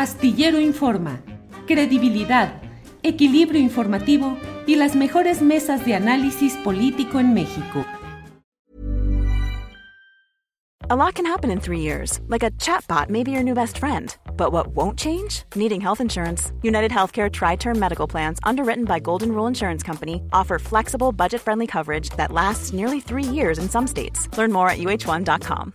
Astillero Informa, credibilidad, equilibrio informativo y las mejores mesas de análisis político en México. A lot can happen in three years, like a chatbot may be your new best friend. But what won't change? Needing health insurance. United Healthcare Tri Term Medical Plans, underwritten by Golden Rule Insurance Company, offer flexible, budget friendly coverage that lasts nearly three years in some states. Learn more at uh1.com.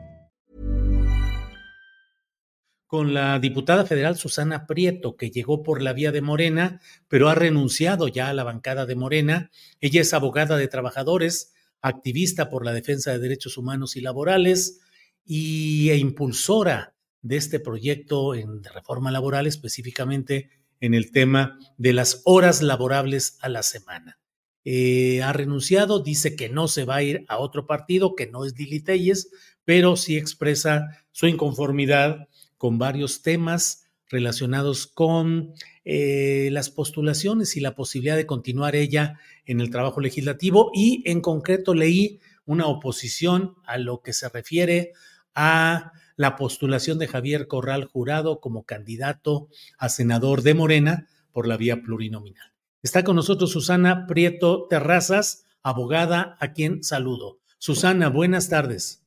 Con la diputada federal Susana Prieto, que llegó por la vía de Morena, pero ha renunciado ya a la bancada de Morena. Ella es abogada de trabajadores, activista por la defensa de derechos humanos y laborales y, e impulsora de este proyecto en, de reforma laboral, específicamente en el tema de las horas laborables a la semana. Eh, ha renunciado, dice que no se va a ir a otro partido, que no es Lili Telles, pero sí expresa su inconformidad con varios temas relacionados con eh, las postulaciones y la posibilidad de continuar ella en el trabajo legislativo y en concreto leí una oposición a lo que se refiere a la postulación de Javier Corral Jurado como candidato a senador de Morena por la vía plurinominal. Está con nosotros Susana Prieto Terrazas, abogada, a quien saludo. Susana, buenas tardes.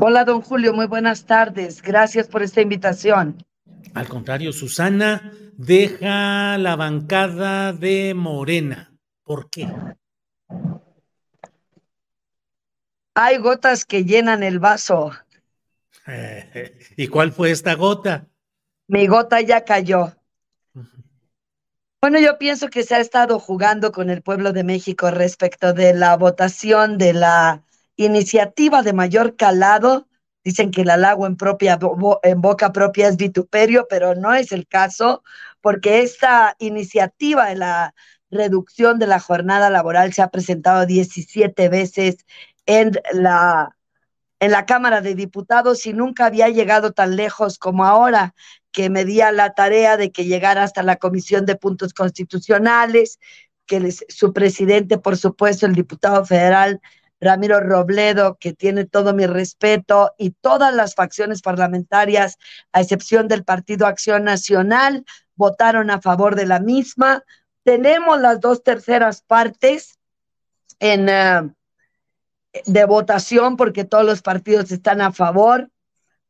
Hola, don Julio, muy buenas tardes. Gracias por esta invitación. Al contrario, Susana deja la bancada de Morena. ¿Por qué? Hay gotas que llenan el vaso. ¿Y cuál fue esta gota? Mi gota ya cayó. Bueno, yo pienso que se ha estado jugando con el pueblo de México respecto de la votación de la iniciativa de mayor calado. Dicen que el halago en, propia, en boca propia es vituperio, pero no es el caso, porque esta iniciativa de la reducción de la jornada laboral se ha presentado 17 veces en la, en la Cámara de Diputados y nunca había llegado tan lejos como ahora, que me di a la tarea de que llegara hasta la Comisión de Puntos Constitucionales, que su presidente, por supuesto, el diputado federal Ramiro Robledo, que tiene todo mi respeto, y todas las facciones parlamentarias, a excepción del Partido Acción Nacional, votaron a favor de la misma. Tenemos las dos terceras partes en, eh, de votación porque todos los partidos están a favor,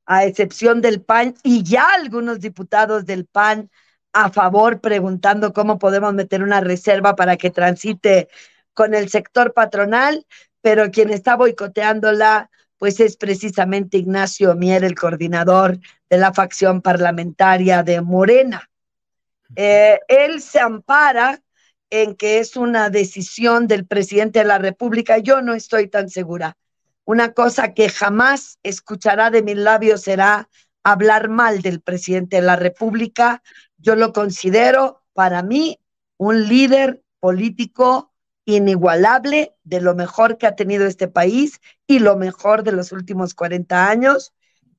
a excepción del PAN, y ya algunos diputados del PAN a favor, preguntando cómo podemos meter una reserva para que transite con el sector patronal pero quien está boicoteándola, pues es precisamente Ignacio Mier, el coordinador de la facción parlamentaria de Morena. Eh, él se ampara en que es una decisión del presidente de la República. Yo no estoy tan segura. Una cosa que jamás escuchará de mis labios será hablar mal del presidente de la República. Yo lo considero para mí un líder político inigualable de lo mejor que ha tenido este país y lo mejor de los últimos 40 años.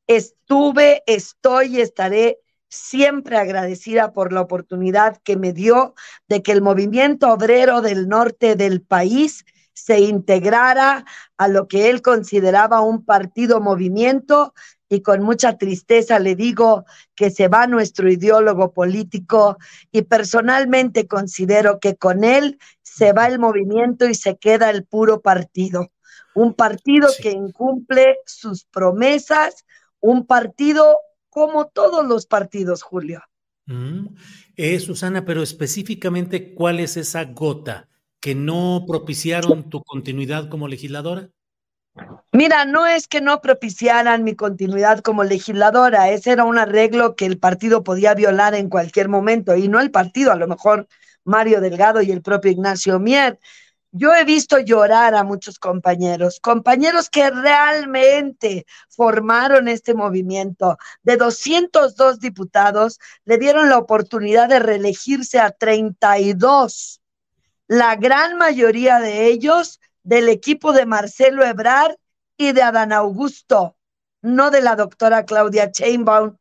Estuve, estoy y estaré siempre agradecida por la oportunidad que me dio de que el movimiento obrero del norte del país se integrara a lo que él consideraba un partido movimiento y con mucha tristeza le digo que se va nuestro ideólogo político y personalmente considero que con él se va el movimiento y se queda el puro partido. Un partido que incumple sus promesas, un partido como todos los partidos, Julio. Mm. Eh, Susana, pero específicamente, ¿cuál es esa gota que no propiciaron tu continuidad como legisladora? Mira, no es que no propiciaran mi continuidad como legisladora, ese era un arreglo que el partido podía violar en cualquier momento, y no el partido, a lo mejor Mario Delgado y el propio Ignacio Mier. Yo he visto llorar a muchos compañeros, compañeros que realmente formaron este movimiento. De 202 diputados, le dieron la oportunidad de reelegirse a 32. La gran mayoría de ellos del equipo de Marcelo Ebrard y de Adán Augusto, no de la doctora Claudia Chainbaum,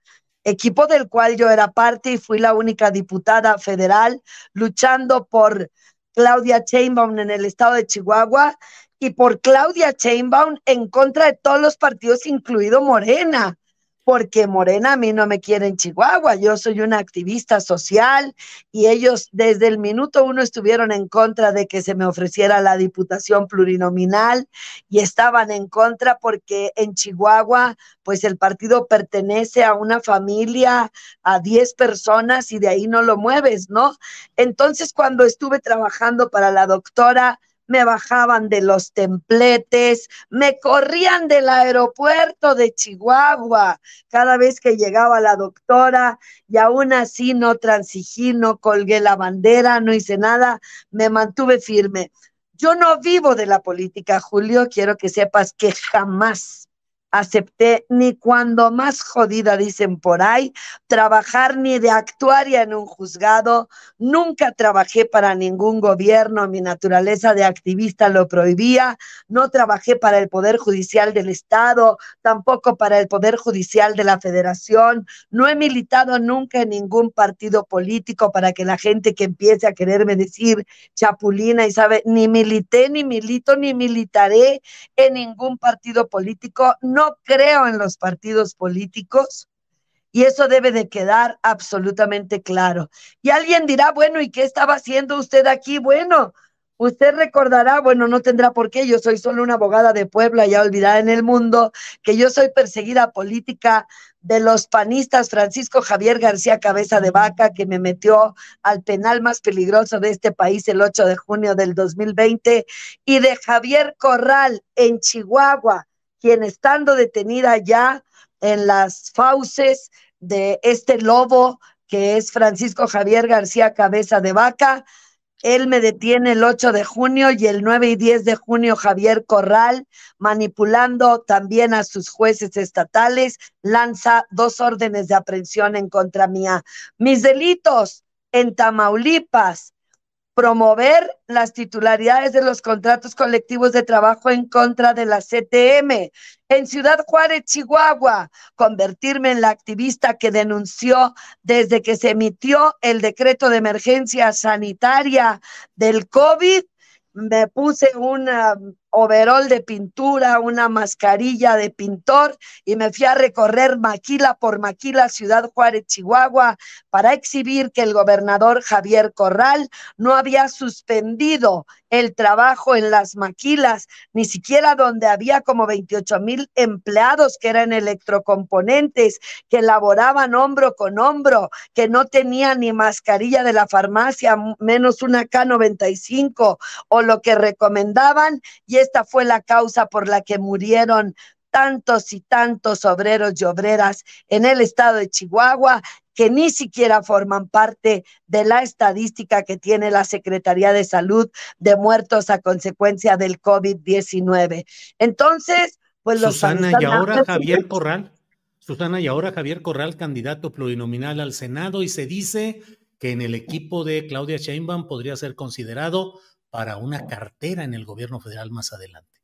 equipo del cual yo era parte y fui la única diputada federal luchando por Claudia Chainbaum en el estado de Chihuahua y por Claudia Chainbaum en contra de todos los partidos, incluido Morena porque Morena a mí no me quiere en Chihuahua, yo soy una activista social y ellos desde el minuto uno estuvieron en contra de que se me ofreciera la diputación plurinominal y estaban en contra porque en Chihuahua pues el partido pertenece a una familia, a 10 personas y de ahí no lo mueves, ¿no? Entonces cuando estuve trabajando para la doctora, me bajaban de los templetes, me corrían del aeropuerto de Chihuahua cada vez que llegaba la doctora y aún así no transigí, no colgué la bandera, no hice nada, me mantuve firme. Yo no vivo de la política, Julio, quiero que sepas que jamás acepté ni cuando más jodida dicen por ahí, trabajar ni de actuaria en un juzgado, nunca trabajé para ningún gobierno, mi naturaleza de activista lo prohibía, no trabajé para el Poder Judicial del Estado, tampoco para el Poder Judicial de la Federación, no he militado nunca en ningún partido político para que la gente que empiece a quererme decir chapulina y sabe, ni milité, ni milito, ni militaré en ningún partido político, no creo en los partidos políticos y eso debe de quedar absolutamente claro. Y alguien dirá, bueno, ¿y qué estaba haciendo usted aquí? Bueno, usted recordará, bueno, no tendrá por qué, yo soy solo una abogada de Puebla, ya olvidada en el mundo, que yo soy perseguida política de los panistas Francisco Javier García Cabeza de Vaca, que me metió al penal más peligroso de este país el 8 de junio del 2020, y de Javier Corral en Chihuahua, quien estando detenida ya en las fauces de este lobo que es Francisco Javier García Cabeza de Vaca, él me detiene el 8 de junio y el 9 y 10 de junio Javier Corral, manipulando también a sus jueces estatales, lanza dos órdenes de aprehensión en contra mía. Mis delitos en Tamaulipas, promover las titularidades de los contratos colectivos de trabajo en contra de la CTM. En Ciudad Juárez, Chihuahua, convertirme en la activista que denunció desde que se emitió el decreto de emergencia sanitaria del COVID. Me puse una overol de pintura, una mascarilla de pintor y me fui a recorrer maquila por maquila Ciudad Juárez, Chihuahua, para exhibir que el gobernador Javier Corral no había suspendido el trabajo en las maquilas, ni siquiera donde había como 28 mil empleados que eran electrocomponentes, que laboraban hombro con hombro, que no tenían ni mascarilla de la farmacia, menos una K95 o lo que recomendaban, y esta fue la causa por la que murieron tantos y tantos obreros y obreras en el estado de Chihuahua que ni siquiera forman parte de la estadística que tiene la Secretaría de Salud de muertos a consecuencia del COVID-19. Entonces, pues los... Susana, y ahora Javier Corral, Susana, y ahora Javier Corral, candidato plurinominal al Senado, y se dice que en el equipo de Claudia Sheinbaum podría ser considerado para una cartera en el gobierno federal más adelante.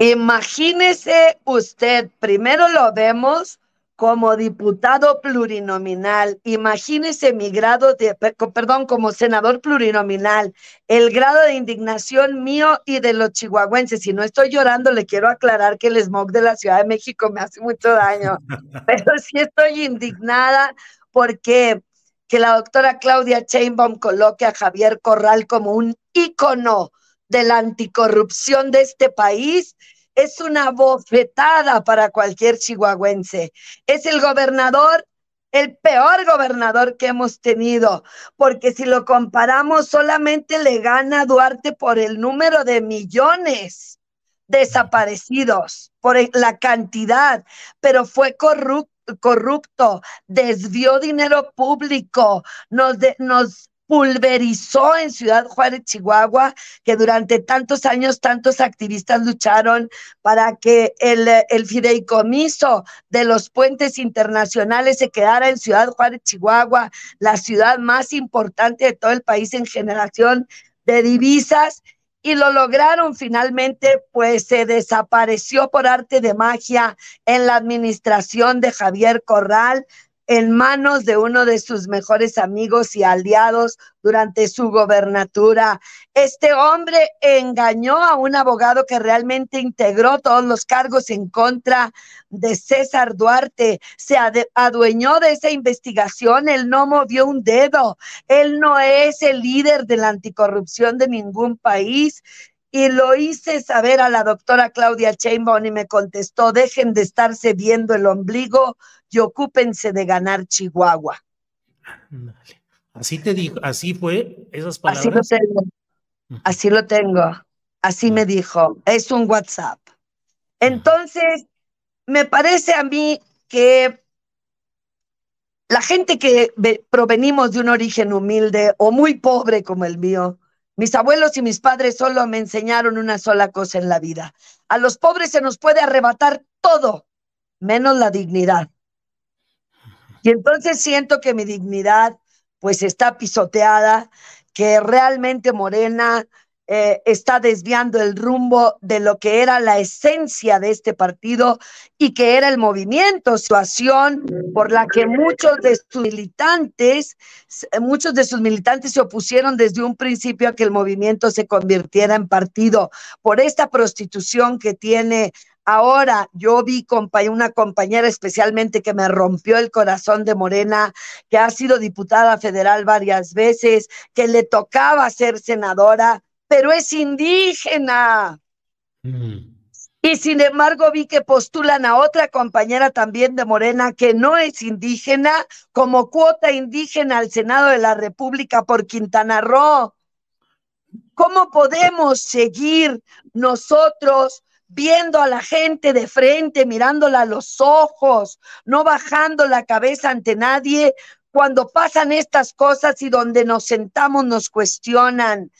Imagínese usted, primero lo vemos como diputado plurinominal, imagínese mi grado de, perdón, como senador plurinominal, el grado de indignación mío y de los chihuahuenses. Si no estoy llorando, le quiero aclarar que el smog de la Ciudad de México me hace mucho daño, pero sí estoy indignada porque que la doctora Claudia Chainbaum coloque a Javier Corral como un ícono de la anticorrupción de este país es una bofetada para cualquier chihuahuense. Es el gobernador, el peor gobernador que hemos tenido, porque si lo comparamos solamente le gana Duarte por el número de millones desaparecidos, por la cantidad, pero fue corrupto corrupto, desvió dinero público, nos, nos pulverizó en Ciudad Juárez, Chihuahua, que durante tantos años tantos activistas lucharon para que el, el, fideicomiso de los puentes internacionales se quedara en Ciudad Juárez, Chihuahua, la ciudad más importante de todo el país en generación de divisas. Y lo lograron finalmente, pues se desapareció por arte de magia en la administración de Javier Corral, en manos de uno de sus mejores amigos y aliados durante su gobernatura. Este hombre engañó a un abogado que realmente integró todos los cargos en contra de César Duarte, se adueñó de esa investigación, él no movió un dedo, él no es el líder de la anticorrupción de ningún país y lo hice saber a la doctora Claudia Chainbaum y me contestó, dejen de estarse viendo el ombligo y ocúpense de ganar Chihuahua. Así te dijo, así fue esas palabras. Así lo tengo, así lo tengo, así me dijo, es un WhatsApp. Entonces, me parece a mí que la gente que provenimos de un origen humilde o muy pobre como el mío, mis abuelos y mis padres solo me enseñaron una sola cosa en la vida. A los pobres se nos puede arrebatar todo, menos la dignidad. Y entonces siento que mi dignidad pues está pisoteada, que realmente Morena eh, está desviando el rumbo de lo que era la esencia de este partido y que era el movimiento, situación por la que muchos de sus militantes, muchos de sus militantes se opusieron desde un principio a que el movimiento se convirtiera en partido. Por esta prostitución que tiene Ahora yo vi una compañera especialmente que me rompió el corazón de Morena, que ha sido diputada federal varias veces, que le tocaba ser senadora, pero es indígena. Mm. Y sin embargo vi que postulan a otra compañera también de Morena que no es indígena como cuota indígena al Senado de la República por Quintana Roo. ¿Cómo podemos seguir nosotros viendo a la gente de frente, mirándola a los ojos, no bajando la cabeza ante nadie cuando pasan estas cosas y donde nos sentamos nos cuestionan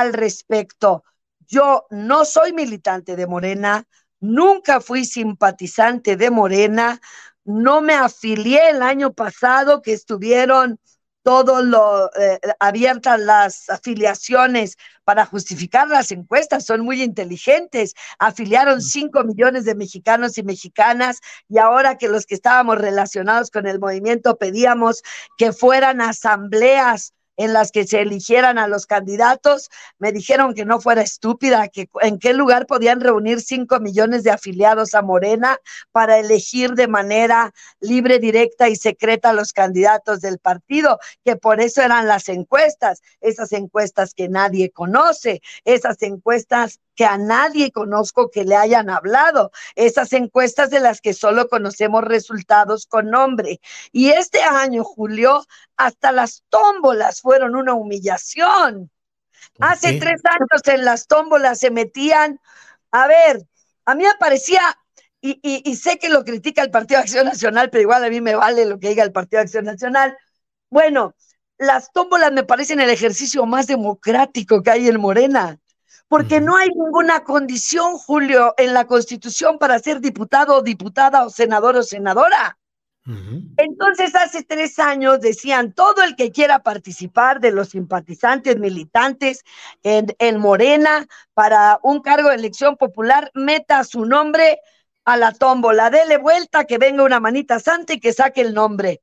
al respecto. Yo no soy militante de Morena, nunca fui simpatizante de Morena, no me afilié el año pasado que estuvieron todo lo eh, abiertas las afiliaciones para justificar las encuestas, son muy inteligentes. Afiliaron 5 millones de mexicanos y mexicanas y ahora que los que estábamos relacionados con el movimiento pedíamos que fueran asambleas en las que se eligieran a los candidatos, me dijeron que no fuera estúpida, que en qué lugar podían reunir cinco millones de afiliados a Morena para elegir de manera libre, directa y secreta a los candidatos del partido, que por eso eran las encuestas, esas encuestas que nadie conoce, esas encuestas que a nadie conozco que le hayan hablado, esas encuestas de las que solo conocemos resultados con nombre. Y este año, Julio, hasta las tómbolas fueron una humillación. Hace tres años en las tómbolas se metían, a ver, a mí me parecía, y, y, sé que lo critica el Partido de Acción Nacional, pero igual a mí me vale lo que diga el Partido de Acción Nacional. Bueno, las tómbolas me parecen el ejercicio más democrático que hay en Morena porque no hay ninguna condición, Julio, en la Constitución para ser diputado, diputada o senador o senadora. Entonces, hace tres años decían, todo el que quiera participar de los simpatizantes militantes en, en Morena para un cargo de elección popular, meta su nombre a la tómbola, dele vuelta, que venga una manita santa y que saque el nombre.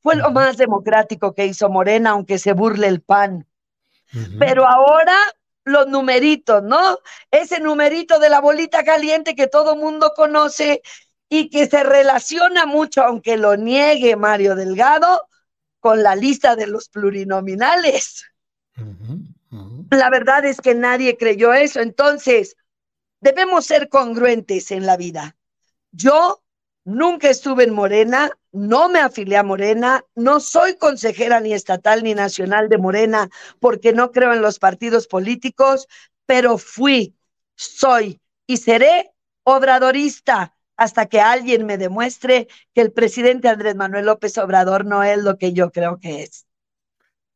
Fue lo más democrático que hizo Morena, aunque se burle el PAN. Pero ahora los numeritos, ¿no? Ese numerito de la bolita caliente que todo mundo conoce y que se relaciona mucho, aunque lo niegue Mario Delgado, con la lista de los plurinominales. La verdad es que nadie creyó eso. Entonces, debemos ser congruentes en la vida. Yo nunca estuve en Morena, no me afilié a Morena, no soy consejera ni estatal ni nacional de Morena porque no creo en los partidos políticos, pero fui, soy y seré obradorista hasta que alguien me demuestre que el presidente Andrés Manuel López Obrador no es lo que yo creo que es.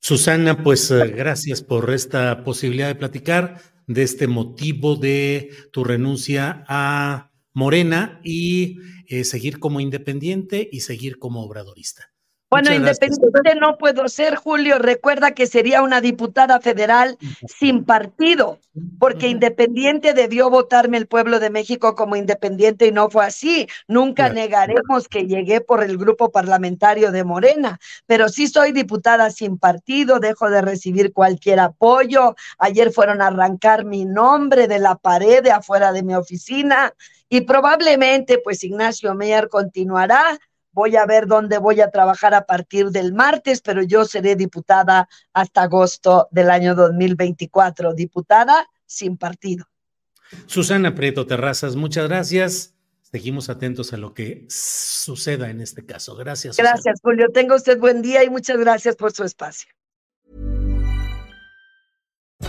Susana, pues eh, gracias por esta posibilidad de platicar de este motivo de tu renuncia a Morena y eh, seguir como independiente y seguir como obradorista. Bueno, independiente no puedo ser, Julio. Recuerda que sería una diputada federal sin partido, porque independiente debió votarme el pueblo de México como independiente y no fue así. Nunca negaremos que llegué por el grupo parlamentario de Morena, pero sí soy diputada sin partido, dejo de recibir cualquier apoyo. Ayer fueron a arrancar mi nombre de la pared de afuera de mi oficina y probablemente pues Ignacio Meyer continuará Voy a ver dónde voy a trabajar a partir del martes, pero yo seré diputada hasta agosto del año 2024, diputada sin partido. Susana Prieto Terrazas, muchas gracias. Seguimos atentos a lo que suceda en este caso. Gracias. Gracias, Julio. Tenga usted buen día y muchas gracias por su espacio.